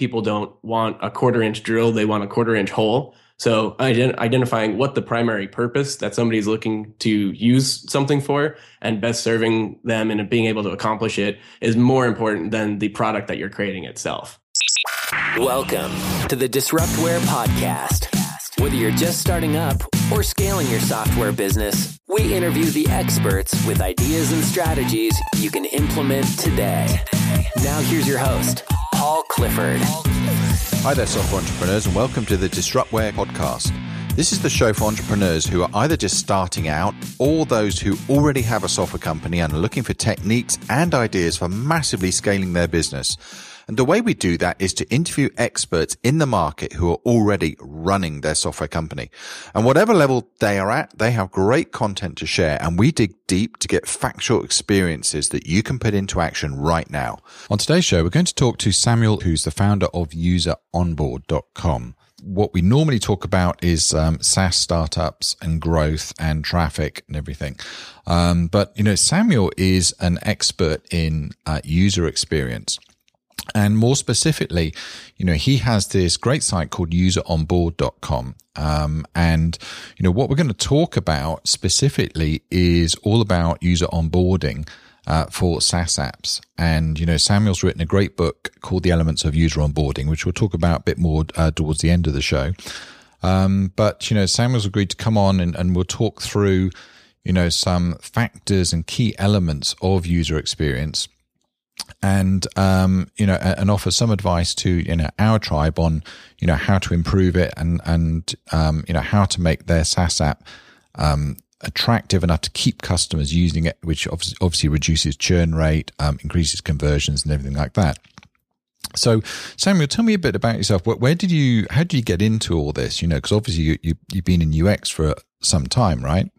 people don't want a quarter inch drill; they want a quarter inch hole. So ident- identifying what the primary purpose that somebody's looking to use something for and best serving them and being able to accomplish it is more important than the product that you're creating itself. Welcome to the Disruptware Podcast. Whether you're just starting up or scaling your software business, we interview the experts with ideas and strategies you can implement today. Now here's your host, Paul Clifford. Hi there, software entrepreneurs, and welcome to the Disruptware podcast. This is the show for entrepreneurs who are either just starting out or those who already have a software company and are looking for techniques and ideas for massively scaling their business. And the way we do that is to interview experts in the market who are already running their software company. And whatever level they are at, they have great content to share. And we dig deep to get factual experiences that you can put into action right now. On today's show, we're going to talk to Samuel, who's the founder of useronboard.com what we normally talk about is um, SaaS startups and growth and traffic and everything. Um, but you know, Samuel is an expert in uh, user experience. And more specifically, you know, he has this great site called useronboard.com. Um, and, you know, what we're going to talk about specifically is all about user onboarding. Uh, for SaaS apps. And, you know, Samuel's written a great book called The Elements of User Onboarding, which we'll talk about a bit more uh, towards the end of the show. Um, but, you know, Samuel's agreed to come on and, and we'll talk through, you know, some factors and key elements of user experience and um, you know and offer some advice to you know our tribe on you know how to improve it and and um, you know how to make their SaaS app um, attractive enough to keep customers using it, which obviously, obviously reduces churn rate, um, increases conversions, and everything like that. So, Samuel, tell me a bit about yourself. Where did you, how did you get into all this? You know, because obviously you, you, you've been in UX for some time, right?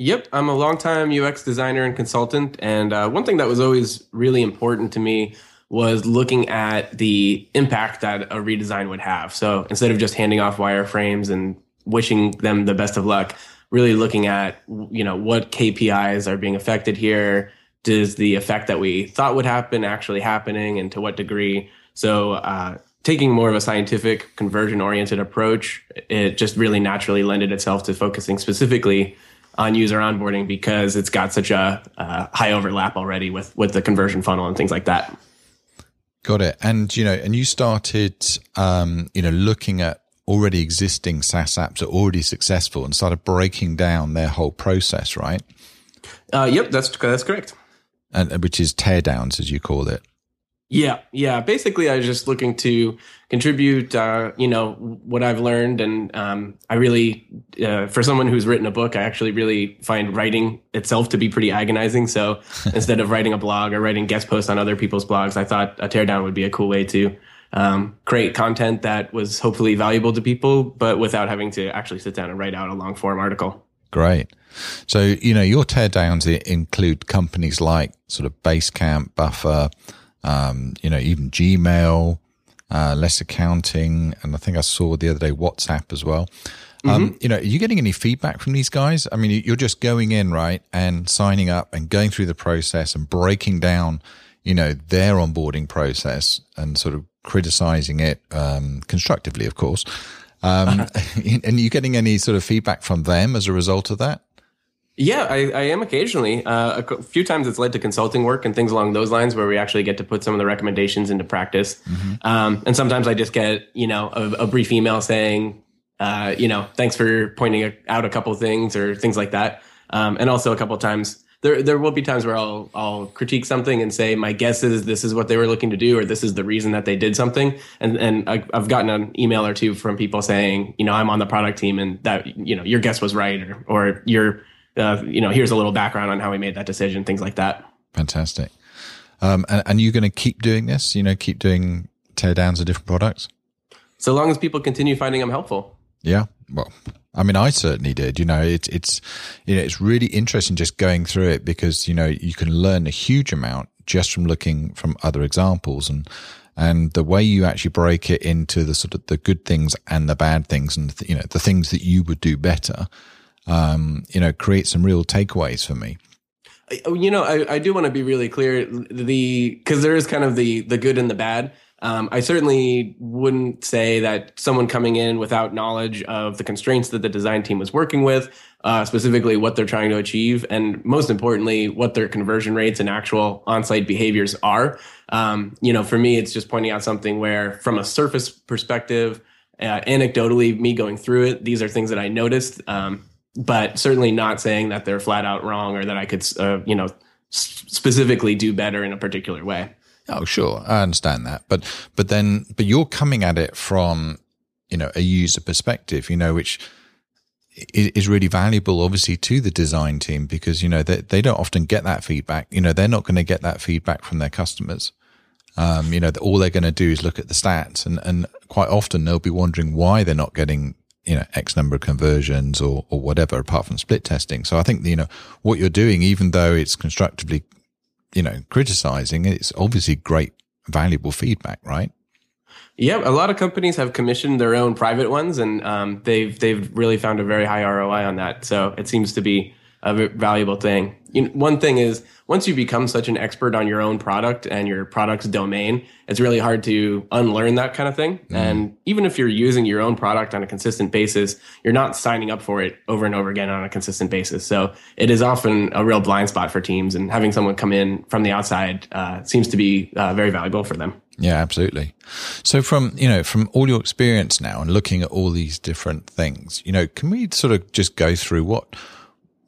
Yep, I'm a longtime UX designer and consultant. And uh, one thing that was always really important to me was looking at the impact that a redesign would have. So instead of just handing off wireframes and wishing them the best of luck, really looking at you know what KPIs are being affected here. Does the effect that we thought would happen actually happening, and to what degree? So uh, taking more of a scientific conversion oriented approach, it just really naturally lended itself to focusing specifically on user onboarding because it's got such a uh, high overlap already with with the conversion funnel and things like that. Got it. And you know, and you started, um, you know, looking at already existing SaaS apps that are already successful and started breaking down their whole process, right? Uh, yep, that's that's correct. And which is teardowns, as you call it. Yeah, yeah. Basically, I was just looking to contribute, uh, you know, what I've learned, and um, I really, uh, for someone who's written a book, I actually really find writing itself to be pretty agonizing. So instead of writing a blog or writing guest posts on other people's blogs, I thought a teardown would be a cool way to um, create content that was hopefully valuable to people, but without having to actually sit down and write out a long form article. Great. So, you know, your teardowns include companies like sort of Basecamp, Buffer um, you know, even Gmail, uh, less accounting, and I think I saw the other day WhatsApp as well. Um, mm-hmm. You know, are you getting any feedback from these guys? I mean, you're just going in, right, and signing up and going through the process and breaking down, you know, their onboarding process and sort of criticizing it um, constructively, of course. Um, and are you getting any sort of feedback from them as a result of that? Yeah, I, I am occasionally. Uh, a few times it's led to consulting work and things along those lines where we actually get to put some of the recommendations into practice. Mm-hmm. Um, and sometimes I just get, you know, a, a brief email saying, uh, you know, thanks for pointing out a couple things or things like that. Um, and also a couple times there there will be times where I'll I'll critique something and say my guess is this is what they were looking to do or this is the reason that they did something and and I, have gotten an email or two from people saying you know I'm on the product team and that you know your guess was right or or your uh, you know, here's a little background on how we made that decision, things like that. Fantastic. Um, and, and you're going to keep doing this, you know, keep doing teardowns of different products? So long as people continue finding them helpful. Yeah. Well, I mean, I certainly did. You know, it's it's you know, it's really interesting just going through it because you know you can learn a huge amount just from looking from other examples and and the way you actually break it into the sort of the good things and the bad things and you know the things that you would do better um, you know, create some real takeaways for me. You know, I, I do want to be really clear the because there is kind of the the good and the bad. Um, I certainly wouldn't say that someone coming in without knowledge of the constraints that the design team was working with, uh, specifically what they're trying to achieve, and most importantly, what their conversion rates and actual on-site behaviors are. Um, you know, for me, it's just pointing out something where, from a surface perspective, uh, anecdotally, me going through it, these are things that I noticed, um, but certainly not saying that they're flat out wrong or that I could, uh, you know, specifically do better in a particular way. Oh, sure, I understand that, but but then but you're coming at it from you know a user perspective, you know, which is really valuable, obviously, to the design team because you know they they don't often get that feedback. You know, they're not going to get that feedback from their customers. Um, you know, all they're going to do is look at the stats, and and quite often they'll be wondering why they're not getting you know x number of conversions or or whatever apart from split testing. So I think you know what you're doing, even though it's constructively you know, criticizing, it's obviously great, valuable feedback, right? Yeah, a lot of companies have commissioned their own private ones, and um, they've they've really found a very high ROI on that. So it seems to be a valuable thing. You know, one thing is once you become such an expert on your own product and your product's domain, it's really hard to unlearn that kind of thing. Mm. And even if you're using your own product on a consistent basis, you're not signing up for it over and over again on a consistent basis. So it is often a real blind spot for teams, and having someone come in from the outside uh, seems to be uh, very valuable for them. Yeah, absolutely. So from, you know, from all your experience now and looking at all these different things, you know, can we sort of just go through what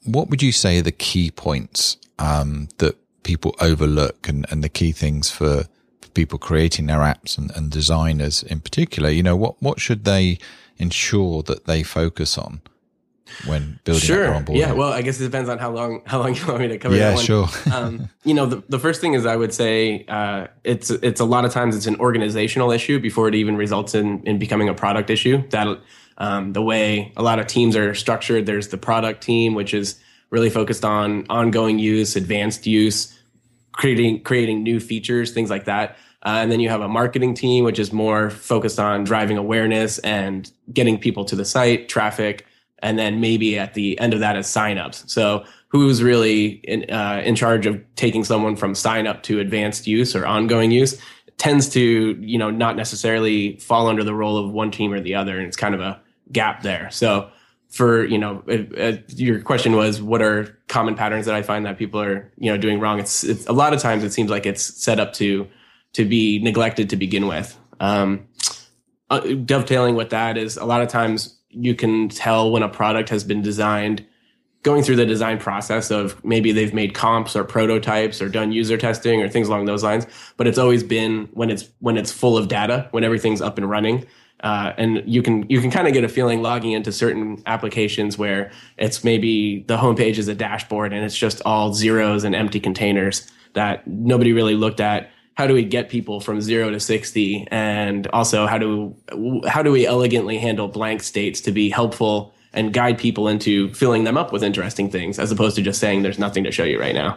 what would you say are the key points um, that people overlook and, and the key things for people creating their apps and, and designers in particular? You know, what, what should they ensure that they focus on? when building sure. onboarding? Yeah, well, I guess it depends on how long how long you want me to cover. Yeah, that one. sure. um, you know, the, the first thing is I would say uh, it's it's a lot of times it's an organizational issue before it even results in in becoming a product issue. That um, the way a lot of teams are structured. There's the product team, which is really focused on ongoing use, advanced use, creating creating new features, things like that. Uh, and then you have a marketing team, which is more focused on driving awareness and getting people to the site, traffic, and then maybe at the end of that is signups. So who's really in, uh, in charge of taking someone from sign up to advanced use or ongoing use tends to you know not necessarily fall under the role of one team or the other, and it's kind of a gap there. So for you know, your question was what are common patterns that I find that people are you know doing wrong. It's, it's a lot of times it seems like it's set up to to be neglected to begin with. Um, uh, dovetailing with that is a lot of times you can tell when a product has been designed going through the design process of maybe they've made comps or prototypes or done user testing or things along those lines but it's always been when it's when it's full of data when everything's up and running uh, and you can you can kind of get a feeling logging into certain applications where it's maybe the homepage is a dashboard and it's just all zeros and empty containers that nobody really looked at. How do we get people from zero to 60 and also how do how do we elegantly handle blank states to be helpful and guide people into filling them up with interesting things as opposed to just saying there's nothing to show you right now?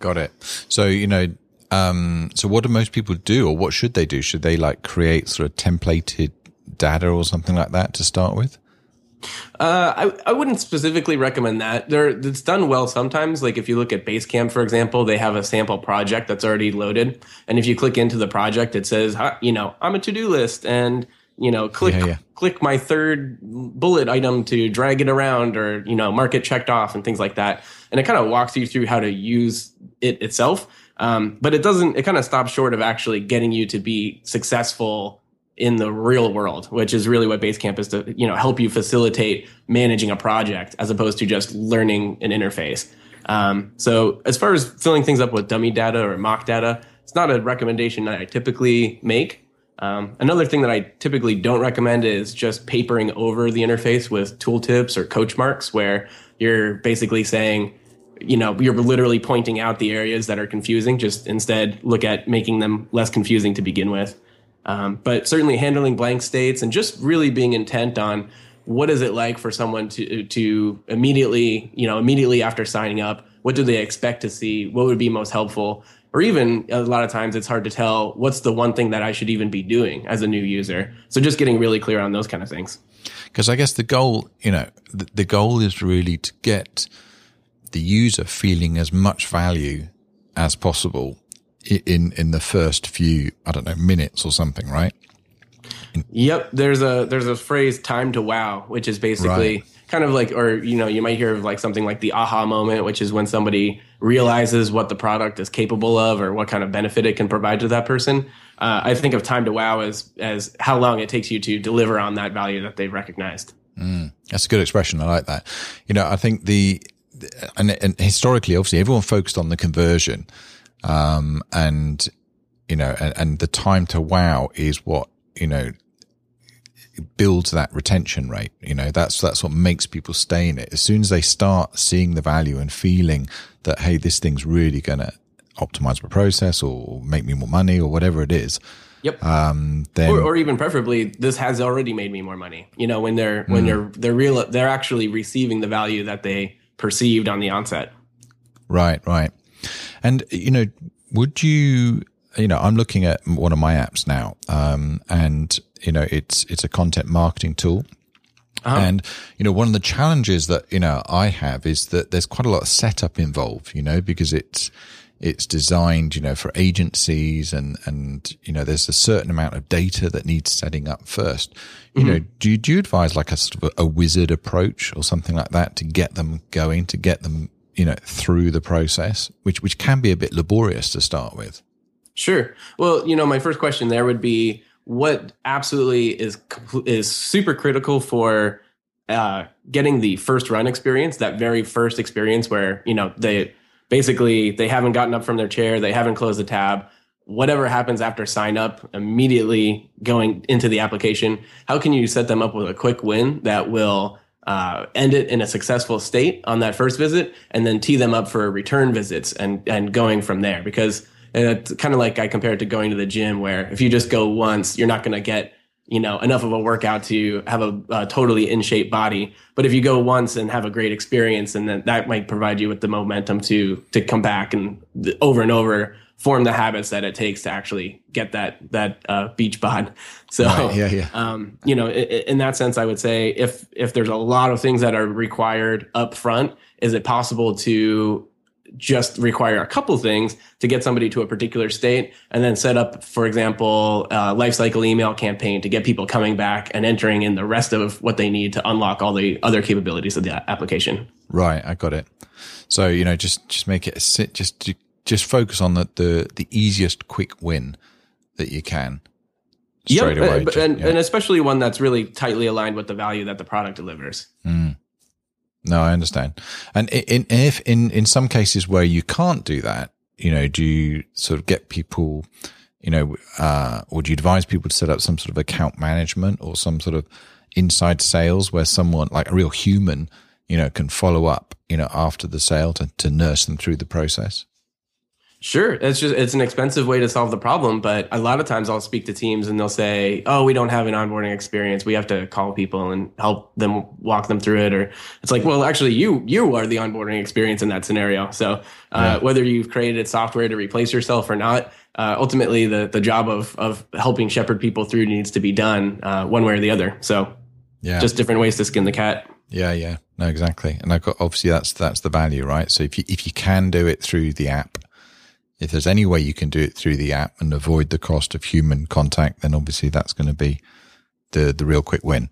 Got it. So you know um, so what do most people do or what should they do? Should they like create sort of templated data or something like that to start with? Uh, I, I wouldn't specifically recommend that. There, it's done well sometimes. Like if you look at Basecamp, for example, they have a sample project that's already loaded, and if you click into the project, it says, you know, I'm a to do list, and you know, click yeah, yeah. click my third bullet item to drag it around, or you know, mark it checked off, and things like that. And it kind of walks you through how to use it itself. Um, but it doesn't. It kind of stops short of actually getting you to be successful in the real world, which is really what Basecamp is to, you know, help you facilitate managing a project as opposed to just learning an interface. Um, so as far as filling things up with dummy data or mock data, it's not a recommendation that I typically make. Um, another thing that I typically don't recommend is just papering over the interface with tooltips or coach marks, where you're basically saying, you know, you're literally pointing out the areas that are confusing. Just instead look at making them less confusing to begin with. Um, but certainly handling blank states and just really being intent on what is it like for someone to to immediately you know immediately after signing up what do they expect to see? What would be most helpful? Or even a lot of times it's hard to tell what's the one thing that i should even be doing as a new user. So just getting really clear on those kind of things. Because i guess the goal you know the, the goal is really to get the user feeling as much value as possible in in the first few I don't know minutes or something, right? Yep, there's a there's a phrase "time to wow," which is basically Right. kind of like, or you know, you might hear of like something like the aha moment, which is when somebody realizes what the product is capable of or what kind of benefit it can provide to that person. Uh, I think of time to wow as as how long it takes you to deliver on that value that they've recognized. That's a good expression. I like that. You know, I think the, and, and historically, obviously, everyone focused on the conversion, um, and you know, and, and the time to wow is what you know builds that retention rate. You know, that's that's what makes people stay in it. As soon as they start seeing the value and feeling that, hey, this thing's really going to optimize my process or make me more money or whatever it is, Yep. um, then or, or even preferably, this has already made me more money. You know, when they're when they're they're real, they're actually receiving the value that they perceived on the onset. Right, right. And you know, would you? You know, I'm looking at one of my apps now, um, and you know, it's it's a content marketing tool. And you know, one of the challenges that you know I have is that there's quite a lot of setup involved. You know, because it's it's designed, you know, for agencies, and and you know, there's a certain amount of data that needs setting up first. You know, do you, do you advise like a sort of a wizard approach or something like that to get them going, to get them you know through the process, which which can be a bit laborious to start with. Sure. Well, you know, my first question there would be what absolutely is is super critical for uh, getting the first run experience, that very first experience where you know they basically they haven't gotten up from their chair, they haven't closed the tab. Whatever happens after sign up, immediately going into the application, how can you set them up with a quick win that will uh, end it in a successful state on that first visit, and then tee them up for return visits and and going from there? Because it's kind of like I compare it to going to the gym, where if you just go once, you're not going to get you know enough of a workout to have a, a totally in shape body. But if you go once and have a great experience, and then that might provide you with the momentum to to come back and over and over form the habits that it takes to actually get that that uh, beach bod. So Right, yeah, yeah. um, you know, i- i- in that sense, I would say if if there's a lot of things that are required up front, is it possible to just require a couple things to get somebody to a particular state and then set up, for example, a life cycle email campaign to get people coming back and entering in the rest of what they need to unlock all the other capabilities of the application. Right, I got it. So you know, just just make it a sit. Just just focus on the the, the easiest quick win that you can straight Yep, away. uh, but- Just- and, yeah. and especially one that's really tightly aligned with the value that the product delivers. No, I understand. And i- in, if in, in some cases where you can't do that, you know, do you sort of get people, you know, uh, or do you advise people to set up some sort of account management or some sort of inside sales where someone like a real human, you know, can follow up, you know, after the sale to, to nurse them through the process? Sure, it's just it's an expensive way to solve the problem, but a lot of times I'll speak to teams and they'll say, "Oh, we don't have an onboarding experience. We have to call people and help them walk them through it." Or it's like, "Well, actually, you you are the onboarding experience in that scenario." So uh, whether you've created software to replace yourself or not, uh, ultimately the the job of of helping shepherd people through needs to be done uh, one way or the other. So Yeah. just different ways to skin the cat. Yeah, yeah, no, exactly. And I've got obviously that's that's the value, right? So if you if you can do it through the app, if there's any way you can do it through the app and avoid the cost of human contact, then obviously that's going to be the the real quick win.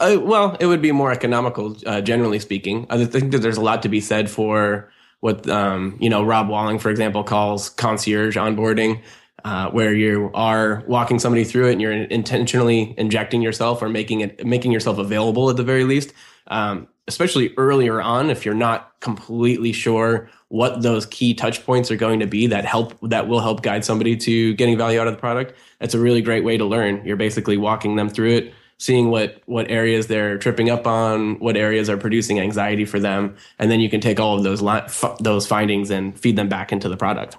Uh, well, it would be more economical, uh, generally speaking. I think that there's a lot to be said for what um, you know Rob Walling, for example, calls concierge onboarding, uh, where you are walking somebody through it and you're intentionally injecting yourself or making it making yourself available at the very least. Um, especially earlier on, if you're not completely sure what those key touch points are going to be that help that will help guide somebody to getting value out of the product, that's a really great way to learn. You're basically walking them through it seeing what what areas they're tripping up on, what areas are producing anxiety for them, and then you can take all of those li- f- those findings and feed them back into the product.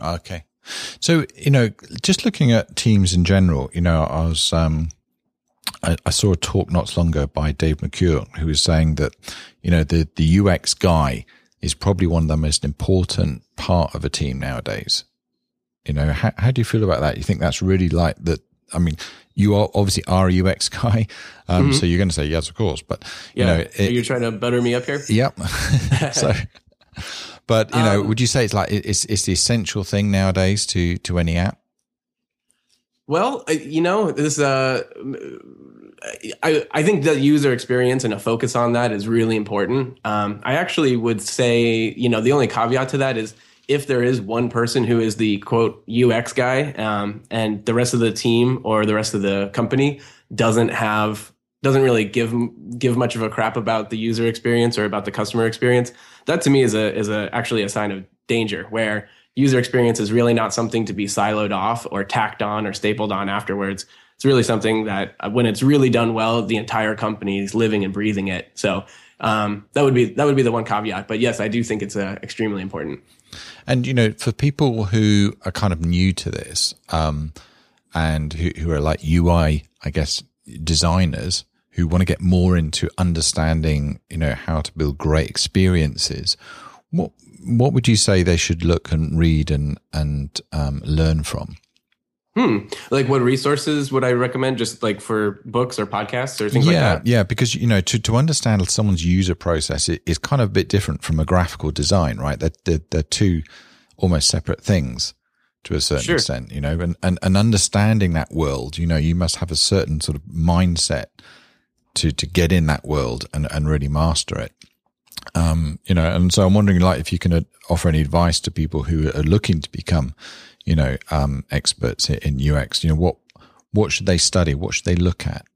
Okay. So, you know, just looking at teams in general, you know, I was, um, I, I saw a talk not long ago by Dave McClure who was saying that, you know, the, the UX guy is probably one of the most important part of a team nowadays. You know, how, how do you feel about that? You think that's really like that? I mean, you are obviously are a UX guy. Um, so you're going to say yes, of course, but you Yeah, know, Are you trying to butter me up here? Yep. so, But you know, um, would you say it's like it's it's the essential thing nowadays to to any app? Well, you know, this uh, I I think the user experience and a focus on that is really important. Um, I actually would say, you know, the only caveat to that is if there is one person who is the quote UX guy, um, and the rest of the team or the rest of the company doesn't have doesn't really give give much of a crap about the user experience or about the customer experience. That to me is a is a actually a sign of danger where user experience is really not something to be siloed off or tacked on or stapled on afterwards. It's really something that uh, when it's really done well, the entire company is living and breathing it. So um, that would be that would be the one caveat. But yes, I do think it's uh, extremely important. And you know, for people who are kind of new to this um, and who, who are like UI, I guess designers who want to get more into understanding, you know, how to build great experiences, what what would you say they should look and read and and um, learn from? Hmm. Like what resources would I recommend just like for books or podcasts or things yeah, like that? Yeah, because you know, to, to understand someone's user process is kind of a bit different from a graphical design, right? They're, they're, they're two almost separate things to a certain sure. extent, you know, and, and, and understanding that world, you know, you must have a certain sort of mindset to, to get in that world and, and really master it. Um, you know, and so I'm wondering, like, if you can uh, offer any advice to people who are looking to become, you know, um, experts in UX. You know, what what should they study? What should they look at?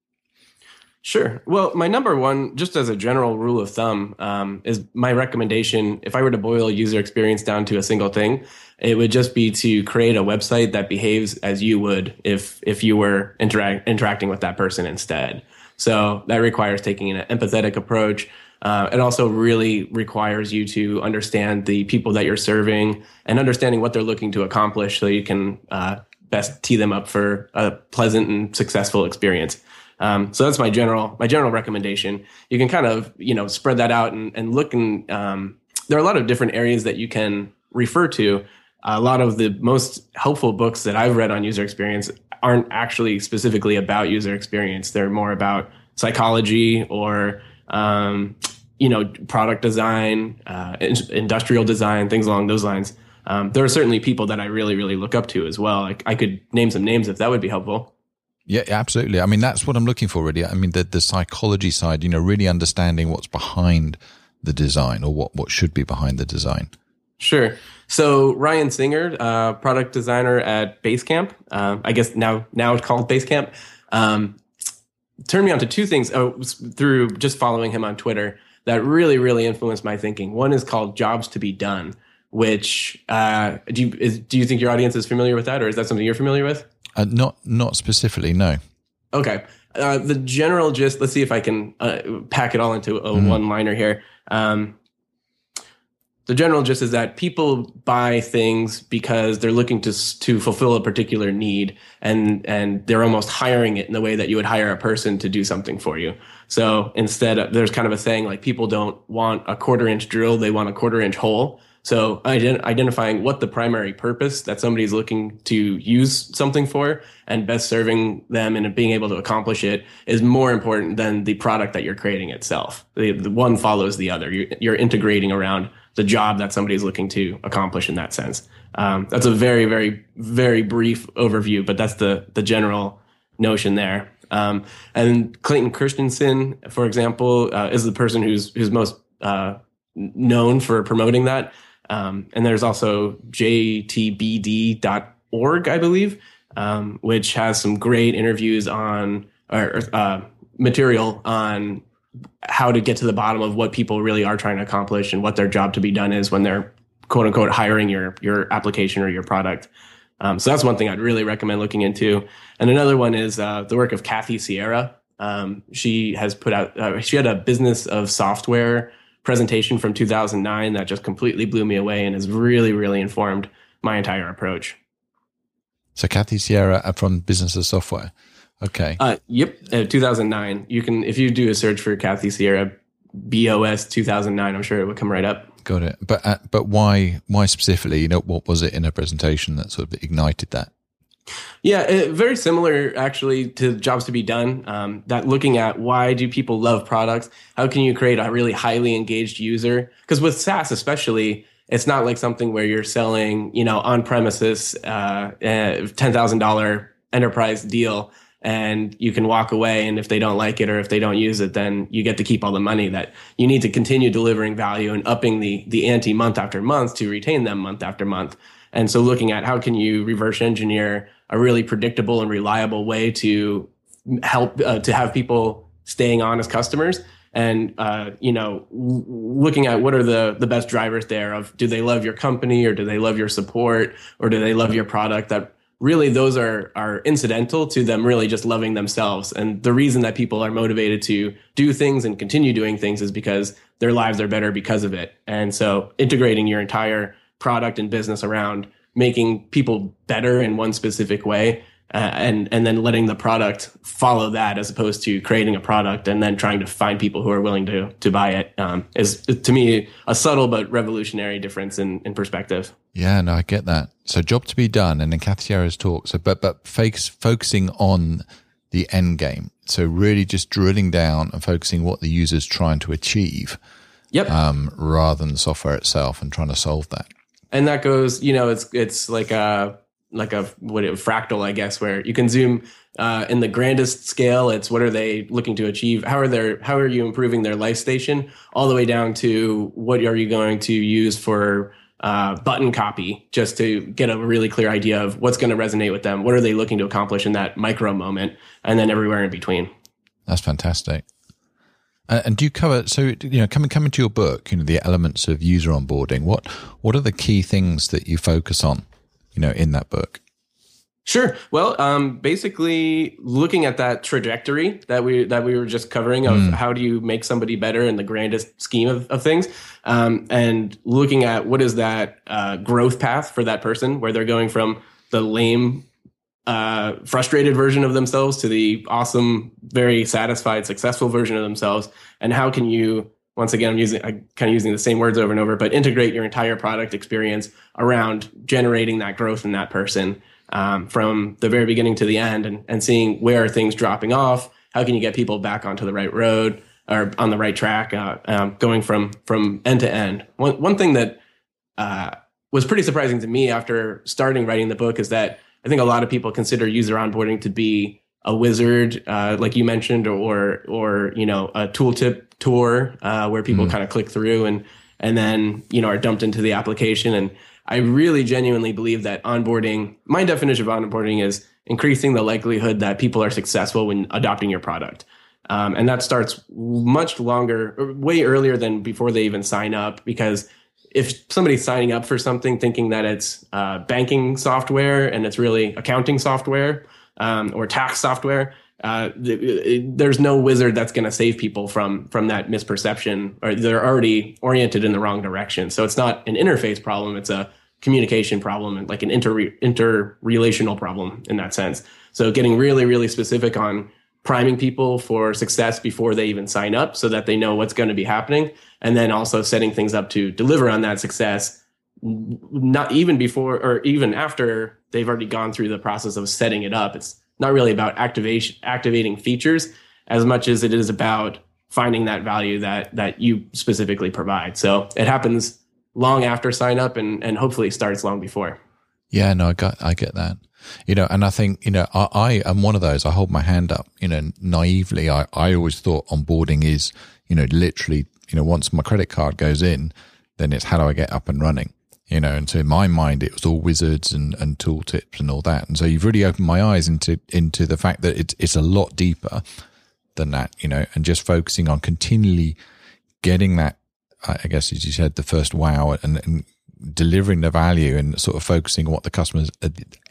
Sure. Well, my number one, just as a general rule of thumb, um, is my recommendation. If I were to boil user experience down to a single thing, it would just be to create a website that behaves as you would if if you were interact, interacting with that person instead. So that requires taking an empathetic approach. Uh, it also really requires you to understand the people that you're serving and understanding what they're looking to accomplish so you can uh, best tee them up for a pleasant and successful experience. Um, so that's my general my general recommendation. You can kind of you know spread that out and, and look and um, there are a lot of different areas that you can refer to. A lot of the most helpful books that I've read on user experience aren't actually specifically about user experience. They're more about psychology or um, you know product design, uh, industrial design, things along those lines. Um, there are certainly people that I really really look up to as well. I, I could name some names if that would be helpful. Yeah, absolutely. I mean, that's what I'm looking for, really. I mean, the, the psychology side, you know, really understanding what's behind the design or what, what should be behind the design. Sure. So Ryan Singer, uh, product designer at Basecamp, uh, I guess now now it's called Basecamp, um, turned me on to two things oh, through just following him on Twitter that really really influenced my thinking. One is called Jobs to be Done, which uh, do you is, do you think your audience is familiar with that, or is that something you're familiar with? Uh, not not specifically, no. Okay. Uh, the general gist. Let's see if I can uh, pack it all into a mm. one liner here. Um, the general gist is that people buy things because they're looking to to fulfill a particular need, and and they're almost hiring it in the way that you would hire a person to do something for you. So instead, there's kind of a saying like people don't want a quarter inch drill; they want a quarter inch hole. So ident- identifying what the primary purpose that somebody's looking to use something for and best serving them and being able to accomplish it is more important than the product that you're creating itself. The, the one follows the other. You're, you're, integrating around the job that somebody's looking to accomplish in that sense. Um, that's a very, very, very brief overview, but that's the the general notion there. Um, and Clayton Christensen, for example, uh, is the person who's who's most uh, known for promoting that. Um, and there's also jtbd.org, I believe, um, which has some great interviews on or uh, material on how to get to the bottom of what people really are trying to accomplish and what their job to be done is when they're quote unquote hiring your your application or your product. Um, so that's one thing I'd really recommend looking into. And another one is uh, the work of Kathy Sierra. Um, she has put out. Uh, she had a business of software presentation from 2009 that just completely blew me away and has really, really informed my entire approach. So Kathy Sierra from Business of Software. Okay. Uh, yep. Uh, 2009. You can, if you do a search for Kathy Sierra, BOS 2009, I'm sure it would come right up. Got it. But, uh, but why, why specifically, you know, what was it in a presentation that sort of ignited that? Yeah, it, very similar actually to jobs to be done. Um, that looking at why do people love products? How can you create a really highly engaged user? Because with SaaS, especially, it's not like something where you're selling, you know, on premises, uh, $10,000 enterprise deal and you can walk away. And if they don't like it or if they don't use it, then you get to keep all the money that you need to continue delivering value and upping the, the ante month after month to retain them month after month. And so looking at how can you reverse engineer a really predictable and reliable way to help uh, to have people staying on as customers and uh, you know looking at what are the the best drivers there of do they love your company or do they love your support or do they love your product that really those are are incidental to them really just loving themselves. And the reason that people are motivated to do things and continue doing things is because their lives are better because of it. And so integrating your entire product and business around making people better in one specific way uh, and and then letting the product follow that as opposed to creating a product and then trying to find people who are willing to to buy it um, is to me a subtle but revolutionary difference in, in perspective. Yeah, no, I get that. So job to be done, and then Kathy Sierra's talk. So, but but focus, focusing on the end game. So really just drilling down and focusing what the user's trying to achieve. Yep. Um, rather than the software itself and trying to solve that. And that goes, you know, it's it's like a like a what a fractal, I guess, where you can zoom uh, in the grandest scale. It's what are they looking to achieve? How are they? How are you improving their life station? All the way down to what are you going to use for uh, button copy, just to get a really clear idea of what's going to resonate with them. What are they looking to accomplish in that micro moment, and then everywhere in between. That's fantastic. Uh, and do you cover so you know coming coming to your book, you know the elements of user onboarding? What what are the key things that you focus on? You know, in that book? Sure. Well, um, basically, looking at that trajectory that we that we were just covering of mm. how do you make somebody better in the grandest scheme of, of things, um, and looking at what is that uh, growth path for that person, where they're going from the lame, uh, frustrated version of themselves to the awesome, very satisfied, successful version of themselves, and how can you once again, I'm using I kind of using the same words over and over, but integrate your entire product experience around generating that growth in that person um, from the very beginning to the end, and, and seeing where are things dropping off. How can you get people back onto the right road or on the right track, uh, um, going from from end to end? One one thing that uh, was pretty surprising to me after starting writing the book is that I think a lot of people consider user onboarding to be a wizard, uh, like you mentioned, or or you know a tooltip tour uh, where people mm. kind of click through and and then you know are dumped into the application. And I really genuinely believe that onboarding. My definition of onboarding is increasing the likelihood that people are successful when adopting your product. Um, and that starts much longer, way earlier than before they even sign up. Because if somebody's signing up for something thinking that it's uh, banking software and it's really accounting software um, or tax software, uh, there's no wizard that's going to save people from from that misperception, or they're already oriented in the wrong direction. So it's not an interface problem; it's a communication problem and like an inter interrelational problem in that sense. So getting really really specific on priming people for success before they even sign up, so that they know what's going to be happening, and then also setting things up to deliver on that success, not even before or even after they've already gone through the process of setting it up. It's not really about activation activating features as much as it is about finding that value that that you specifically provide. So it happens long after sign up and and hopefully starts long before. Yeah, no, I got I get that. You know, and I think, you know, I, I am one of those, I hold my hand up, you know, naively. I, I always thought onboarding is, you know, literally, you know, once my credit card goes in, then it's how do I get up and running? You know, and so in my mind, it was all wizards and, and tooltips and all that. And so you've really opened my eyes into, into the fact that it's, it's a lot deeper than that, you know, and just focusing on continually getting that, I guess, as you said, the first wow and, and delivering the value and sort of focusing on what the customer's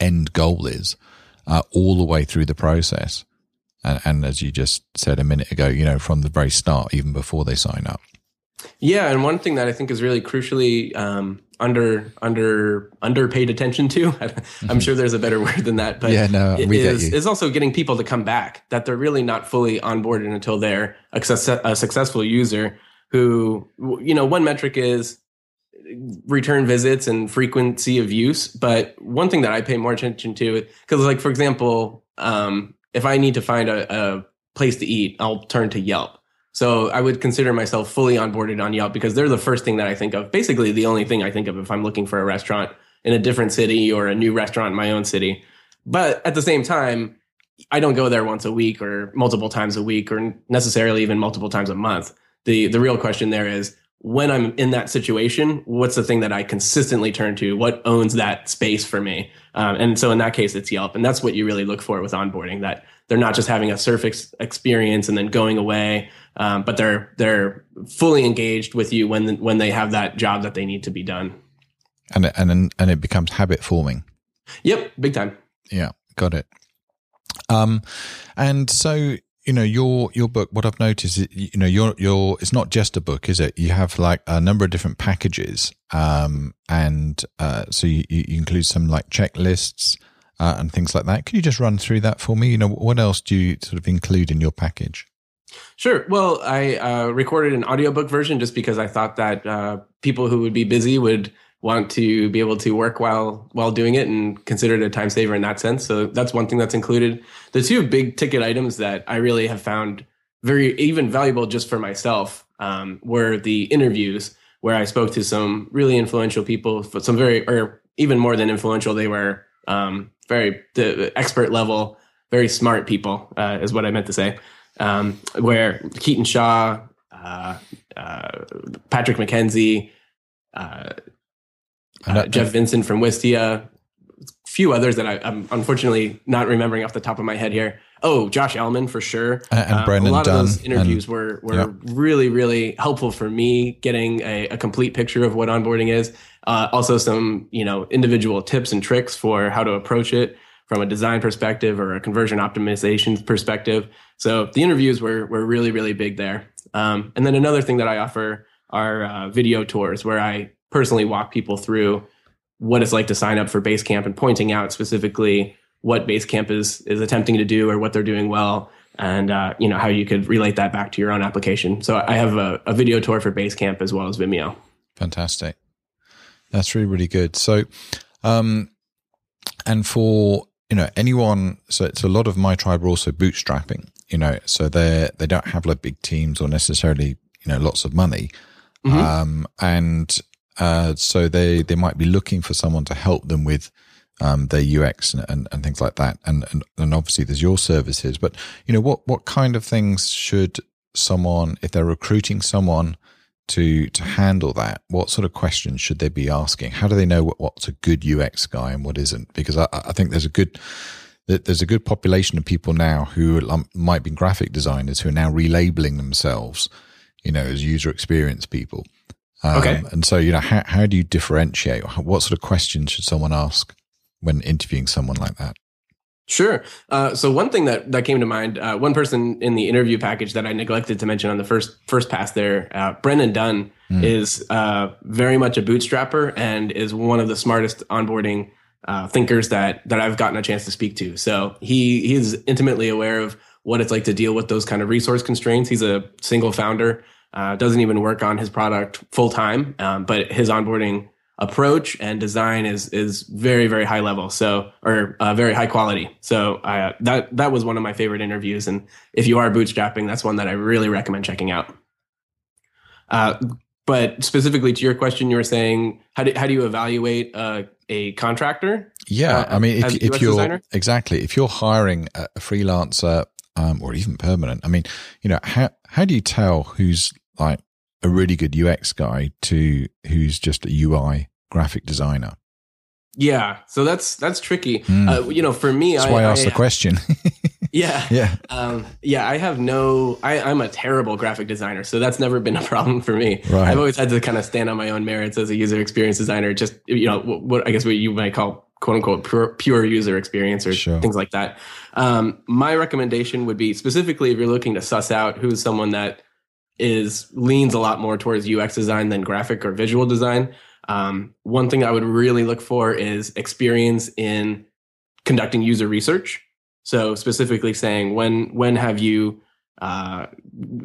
end goal is, uh, all the way through the process. And, and as you just said a minute ago, you know, from the very start, even before they sign up. Yeah, and one thing that I think is really crucially um, under under underpaid attention to, I'm mm-hmm. sure there's a better word than that, but yeah, no, we is, get you. is also getting people to come back. That they're really not fully onboarded until they're a, success, a successful user. Who you know, one metric is return visits and frequency of use, but one thing that I pay more attention to, because like for example, um, if I need to find a, a place to eat, I'll turn to Yelp So I would consider myself fully onboarded on Yelp because they're the first thing that I think of. Basically, the only thing I think of if I'm looking for a restaurant in a different city or a new restaurant in my own city. But at the same time, I don't go there once a week or multiple times a week or necessarily even multiple times a month. The the real question there is when I'm in that situation, what's the thing that I consistently turn to? What owns that space for me? Um, and so in that case, it's Yelp, and that's what you really look for with onboarding. That they're not just having a surface experience and then going away, um, but they're they're fully engaged with you when when they have that job that they need to be done. And and and it becomes habit forming. Yep, big time. Yeah, got it. Um, and so you know your your book. What I've noticed, is, you know, your your it's not just a book, is it? You have like a number of different packages, um, and uh, so you, you include some like checklists. Uh, and things like that. Can you just run through that for me? You know, what else do you sort of include in your package? Sure. Well, I uh, recorded an audiobook version just because I thought that uh, people who would be busy would want to be able to work while while doing it and consider it a time saver in that sense. So that's one thing that's included. The two big ticket items that I really have found very even valuable just for myself um, were the interviews where I spoke to some really influential people, some very or even more than influential, they were um, very the expert level, very smart people uh, is what I meant to say. Um, where Hiten Shah, uh, uh, Patrick McKenzie, uh, uh, Jeff Vincent from Wistia, a few others that I, am unfortunately not remembering off the top of my head here. Oh, Josh Elman for sure. And, and Brennan A lot Dunn of those interviews and, were were really really helpful for me getting a, a complete picture of what onboarding is. Uh, also, some you know individual tips and tricks for how to approach it from a design perspective or a conversion optimization perspective. So the interviews were were really really big there. Um, and then another thing that I offer are uh, video tours where I personally walk people through what it's like to sign up for Basecamp and pointing out specifically what Basecamp is is attempting to do or what they're doing well, and uh, you know how you could relate that back to your own application. So I have a, a video tour for Basecamp as well as Vimeo. Fantastic, that's really really good. So, um, and for you know anyone, so it's a lot of my tribe are also bootstrapping. You know, so they they don't have like big teams or necessarily you know lots of money. Mm-hmm. Um, and uh, so they, they might be looking for someone to help them with um, their UX and, and, and, things like that. And, and, and obviously there's your services, but you know, what, what kind of things should someone, if they're recruiting someone to, to handle that, what sort of questions should they be asking? How do they know what, what's a good UX guy and what isn't? Because I, I think there's a good, there's a good population of people now who might be graphic designers who are now relabeling themselves, you know, as user experience people. Um, okay. And so, you know, how, how do you differentiate? What sort of questions should someone ask when interviewing someone like that? Sure. Uh, so one thing that, that came to mind, uh, one person in the interview package that I neglected to mention on the first first pass there, uh, Brennan Dunn mm. is uh, very much a bootstrapper and is one of the smartest onboarding uh, thinkers that that I've gotten a chance to speak to. So he he's intimately aware of what it's like to deal with those kind of resource constraints. He's a single founder uh, doesn't even work on his product full time, um, but his onboarding approach and design is is very very high level. So or uh, very high quality. So uh, that that was one of my favorite interviews. And if you are bootstrapping that's one that i really recommend checking out. Uh, but specifically to your question you were saying how do, how do you evaluate uh, a contractor? Yeah uh, i mean if, if you're designer? exactly. If you're hiring a freelancer um, or even permanent i mean you know how how do you tell who's like a really good UX guy to who's just a UI graphic designer? Yeah, so that's that's tricky. Mm. Uh, you know, for me, that's I, why I asked I, the question. yeah, yeah, um, yeah. I have no. I, am a terrible graphic designer, so that's never been a problem for me. Right. I've always had to kind of stand on my own merits as a user experience designer. Just you know, what, what I guess what you might call quote unquote pure, pure user experience or sure. things like that. Um, my recommendation would be specifically if you're looking to suss out who's someone that is leans a lot more towards UX design than graphic or visual design. Um, one thing I would really look for is experience in conducting user research. So specifically saying when when have you uh,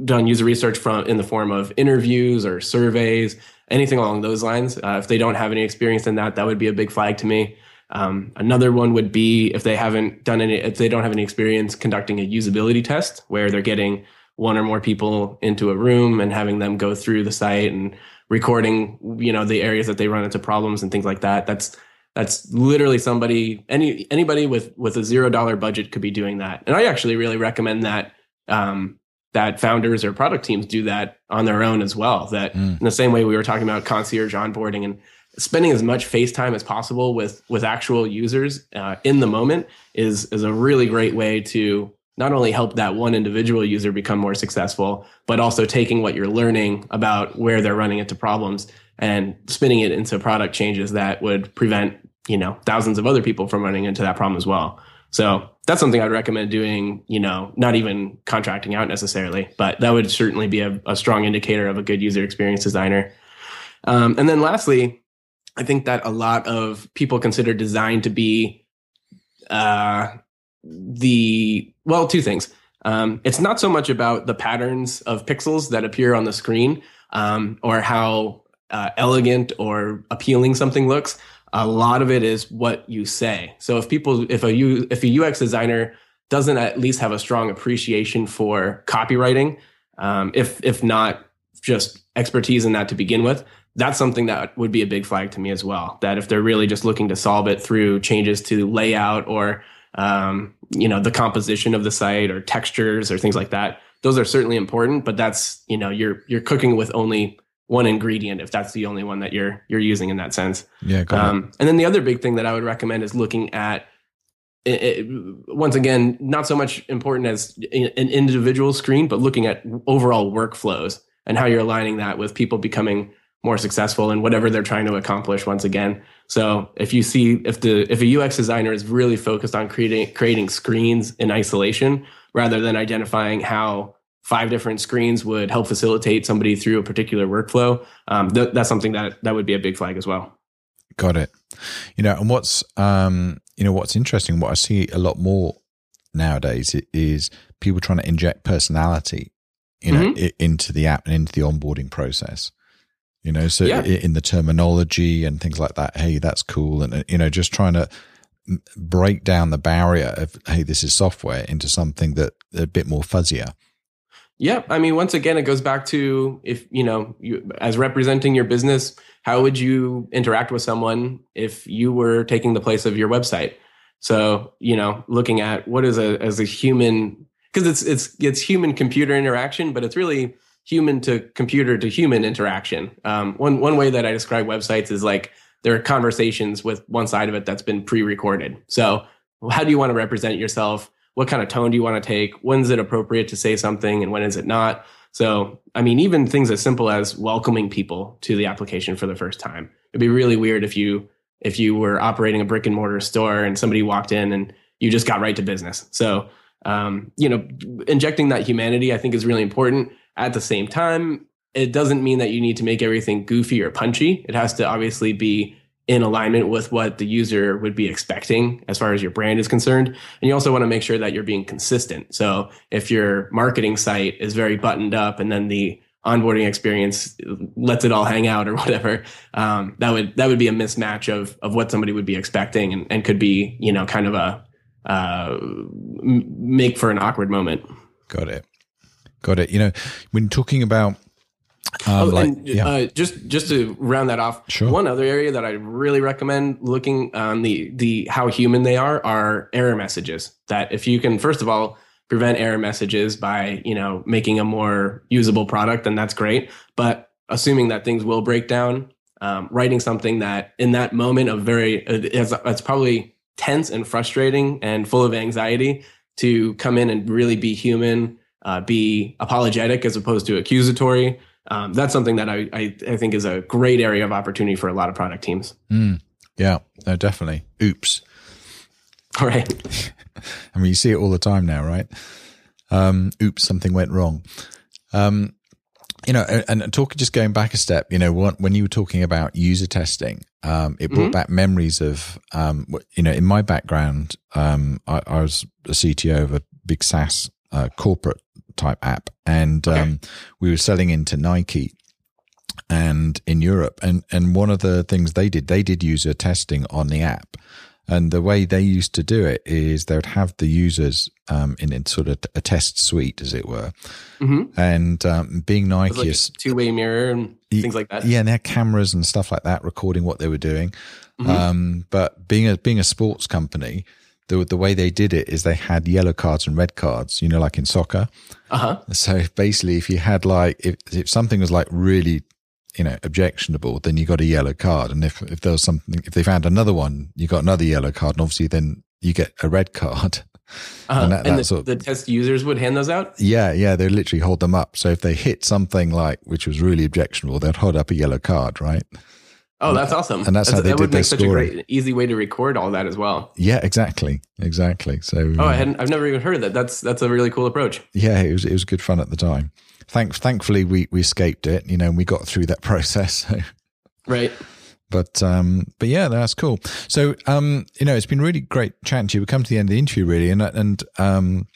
done user research from in the form of interviews or surveys, anything along those lines. Uh, if they don't have any experience in that, that would be a big flag to me. Um, another one would be if they haven't done any, if they don't have any experience conducting a usability test where they're getting one or more people into a room and having them go through the site and recording, you know, the areas that they run into problems and things like that. That's that's literally somebody any anybody with with a zero dollar budget could be doing that. And I actually really recommend that um, that founders or product teams do that on their own as well. That mm. in the same way we were talking about concierge onboarding and spending as much face time as possible with with actual users uh, in the moment is is a really great way to not only help that one individual user become more successful, but also taking what you're learning about where they're running into problems and spinning it into product changes that would prevent, you know, thousands of other people from running into that problem as well. So that's something I'd recommend doing, you know, not even contracting out necessarily, but that would certainly be a, a strong indicator of a good user experience designer. Um, and then lastly, I think that a lot of people consider design to be uh, the well, two things. Um, it's not so much about the patterns of pixels that appear on the screen um, or how uh, elegant or appealing something looks. A lot of it is what you say. So if people, if a U, if a UX designer doesn't at least have a strong appreciation for copywriting, um, if if not just expertise in that to begin with, that's something that would be a big flag to me as well. That if they're really just looking to solve it through changes to layout or um, you know the composition of the site or textures or things like that. Those are certainly important but that's you know you're you're cooking with only one ingredient if that's the only one that you're you're using in that sense. Yeah um, and then the other big thing that i would recommend is looking at it, it, once again not so much important as an individual screen but looking at overall workflows and how you're aligning that with people becoming more successful in whatever they're trying to accomplish once again so if you see if the if a UX designer is really focused on creating creating screens in isolation rather than identifying how five different screens would help facilitate somebody through a particular workflow, um, th- that's something that that would be a big flag as well. Got it. You know, and what's um, you know what's interesting, what I see a lot more nowadays is people trying to inject personality, you know, mm-hmm. into the app and into the onboarding process you know so yeah. in the terminology and things like that hey that's cool. And uh, you know just trying to break down the barrier of hey this is software into something that a bit more fuzzier. Yeah i mean once again it goes back to if you know you as representing your business how would you interact with someone if you were taking the place of your website? So you know looking at what is a as a human because it's it's it's human computer interaction but it's really human to computer to human interaction. Um, one one way that I describe websites is like there are conversations with one side of it that's been pre-recorded. So how do you want to represent yourself? What kind of tone do you want to take? When is it appropriate to say something and when is it not? So, I mean, even things as simple as welcoming people to the application for the first time. It'd be really weird if you if you were operating a brick and mortar store and somebody walked in and you just got right to business. So, um, you know, injecting that humanity, I think, is really important. At the same time, it doesn't mean that you need to make everything goofy or punchy. It has to obviously be in alignment with what the user would be expecting as far as your brand is concerned. And you also want to make sure that you're being consistent. So if your marketing site is very buttoned up and then the onboarding experience lets it all hang out or whatever, um, that would that would be a mismatch of of what somebody would be expecting and, and could be you know kind of a uh, make for an awkward moment. Got it. Got it. You know, when talking about um, oh, like, and, yeah. uh, just just to round that off, sure. one other area that I really recommend looking on the the how human they are are error messages. That if you can, first of all, prevent error messages by you know making a more usable product, then that's great. But assuming that things will break down, um, writing something that in that moment of very it's, it's probably tense and frustrating and full of anxiety to come in and really be human uh, be apologetic as opposed to accusatory. Um, that's something that I, I, I, think is a great area of opportunity for a lot of product teams. Mm, yeah, no, definitely. Oops. All right. I mean, you see it all the time now, right? Um, oops, something went wrong. Um, you know, and, and talking, just going back a step, you know, when you were talking about user testing, um, it brought mm-hmm. back memories of, um, you know, in my background, um, I, I, was a CTO of a big SaaS uh, corporate type app, and okay. um, we were selling into Nike and in Europe. And and one of the things they did, they did user testing on the app. And the way they used to do it is they would have the users um, in, in sort of a test suite, as it were. Mm-hmm. And um, being Nike Like is two-way mirror and things like that. yeah, and they had cameras and stuff like that recording what they were doing. Mm-hmm. Um, but being a being a sports company, the the way they did it is they had yellow cards and red cards. You know, like in soccer. Uh huh. So basically, if you had like if if something was like really you know objectionable, then you got a yellow card, and if if there was something if they found another one, you got another yellow card, and obviously then you get a red card. Uh-huh. And And, that- that the, sort of- the test users would hand those out. Yeah, yeah, they literally hold them up. So if they hit something like which was really objectionable, they'd hold up a yellow card, right? Oh, that's awesome. And that's how they that did would make such a great, easy way to record all that as well. Yeah, exactly, exactly. So Oh, uh, I hadn't. I've never even heard of that. That's that's a really cool approach. yeah, it was it was good fun at the time. Thank, thankfully, we we escaped it. You know, and we got through that process. So. Right. But um, but yeah, that's cool. So um, you know, it's been really great chatting to you. We come to the end of the interview, really, and and um,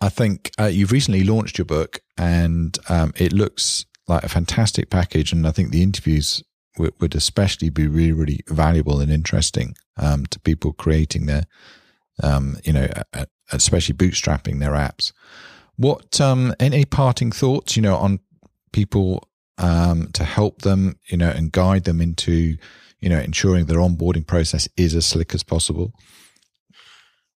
I think uh, you've recently launched your book, and um, it looks like a fantastic package. And I think the interviews would, especially be really really valuable and interesting um, to people creating their, um, you know, especially bootstrapping their apps. What um, any parting thoughts, you know, on people um, to help them, you know, and guide them into, you know, ensuring their onboarding process is as slick as possible?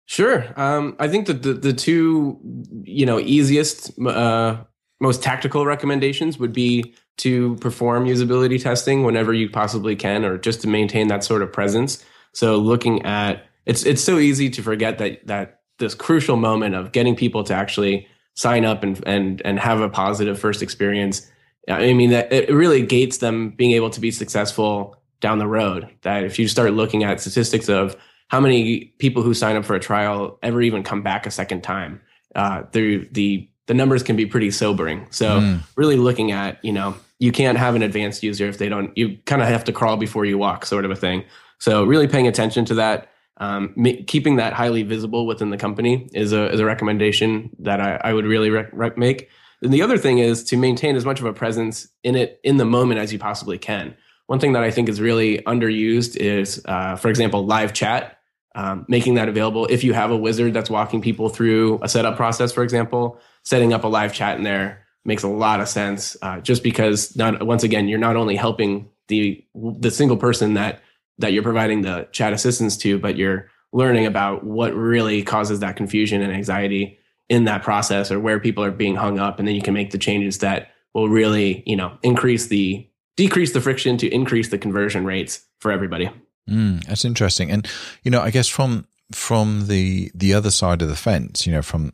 Sure. Um, I think that the, the two, you know, easiest, uh, most tactical recommendations would be to perform usability testing whenever you possibly can, or just to maintain that sort of presence. So looking at it's it's so easy to forget that that this crucial moment of getting people to actually sign up and and and have a positive first experience. I mean that it really gates them being able to be successful down the road. That if you start looking at statistics of how many people who sign up for a trial ever even come back a second time, uh, the the the numbers can be pretty sobering. So Mm. really looking at you know you can't have an advanced user if they don't. You kind of have to crawl before you walk, sort of a thing. So really paying attention to that. Um, ma- keeping that highly visible within the company is a, is a recommendation that I, I would really make. And the other thing is to maintain as much of a presence in it in the moment as you possibly can. One thing that I think is really underused is, uh, for example, live chat. Um, making that available. If you have a wizard that's walking people through a setup process, for example, setting up a live chat in there makes a lot of sense. Uh, just because, not once again, you're not only helping the the single person that that you're providing the chat assistance to, but you're learning about what really causes that confusion and anxiety in that process or where people are being hung up and then you can make the changes that will really you know increase the decrease the friction to increase the conversion rates for everybody Mm, that's interesting. And, you know, I guess from, from the, the other side of the fence, you know, from,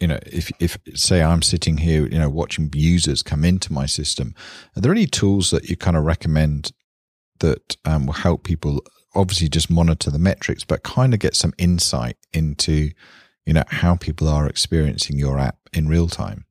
you know, if, if say I'm sitting here, you know, watching users come into my system, are there any tools that you kind of recommend that um, will help people obviously just monitor the metrics, but kind of get some insight into, you know, how people are experiencing your app in real time?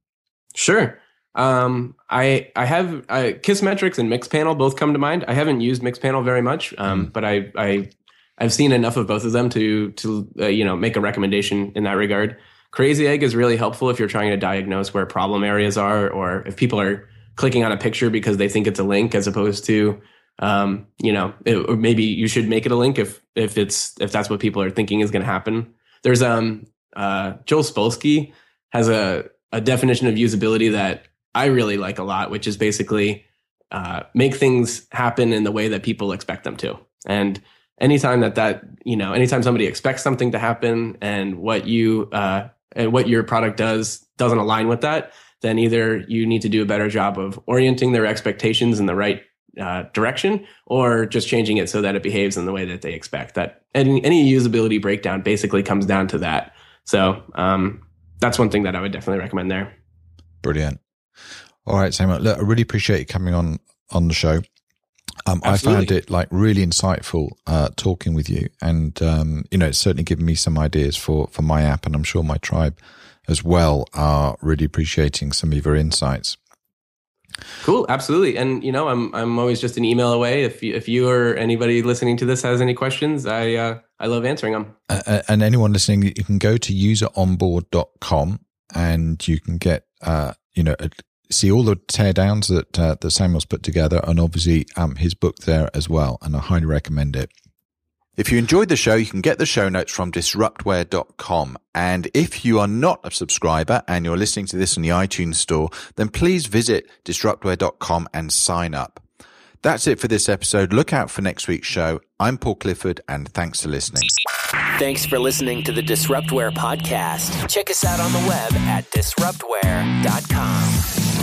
Sure. Um, I I have uh, Kissmetrics and Mixpanel both come to mind. I haven't used Mixpanel very much, um, but I I I've seen enough of both of them to to uh, you know make a recommendation in that regard. Crazy Egg is really helpful if you're trying to diagnose where problem areas are, or if people are clicking on a picture because they think it's a link as opposed to um, you know, it, or maybe you should make it a link if if it's if that's what people are thinking is going to happen. There's um uh Joel Spolsky has a a definition of usability that I really like a lot, which is basically uh, make things happen in the way that people expect them to. And anytime that that you know, anytime somebody expects something to happen and what you uh, and what your product does doesn't align with that, then either you need to do a better job of orienting their expectations in the right uh, direction, or just changing it so that it behaves in the way that they expect. That any, any usability breakdown basically comes down to that. So um, that's one thing that I would definitely recommend there. Brilliant. All right, Samuel. Look, I really appreciate you coming on on the show. Um, I found it like really insightful uh, talking with you, and um, you know, it's certainly given me some ideas for for my app, and I'm sure my tribe as well are really appreciating some of your insights. Cool, absolutely. And you know, I'm I'm always just an email away. If you, if you or anybody listening to this has any questions, I uh, I love answering them. Uh, and anyone listening, you can go to useronboard.com and you can get, uh, you know, uh, see all the teardowns that, uh, that Samuel's put together and obviously, um, his book there as well. And I highly recommend it. If you enjoyed the show, you can get the show notes from disruptware.com. And if you are not a subscriber and you're listening to this on the iTunes store, then please visit disruptware.com and sign up. That's it for this episode. Look out for next week's show. I'm Paul Clifford and thanks for listening. Thanks for listening to the Disruptware podcast. Check us out on the web at disruptware.com.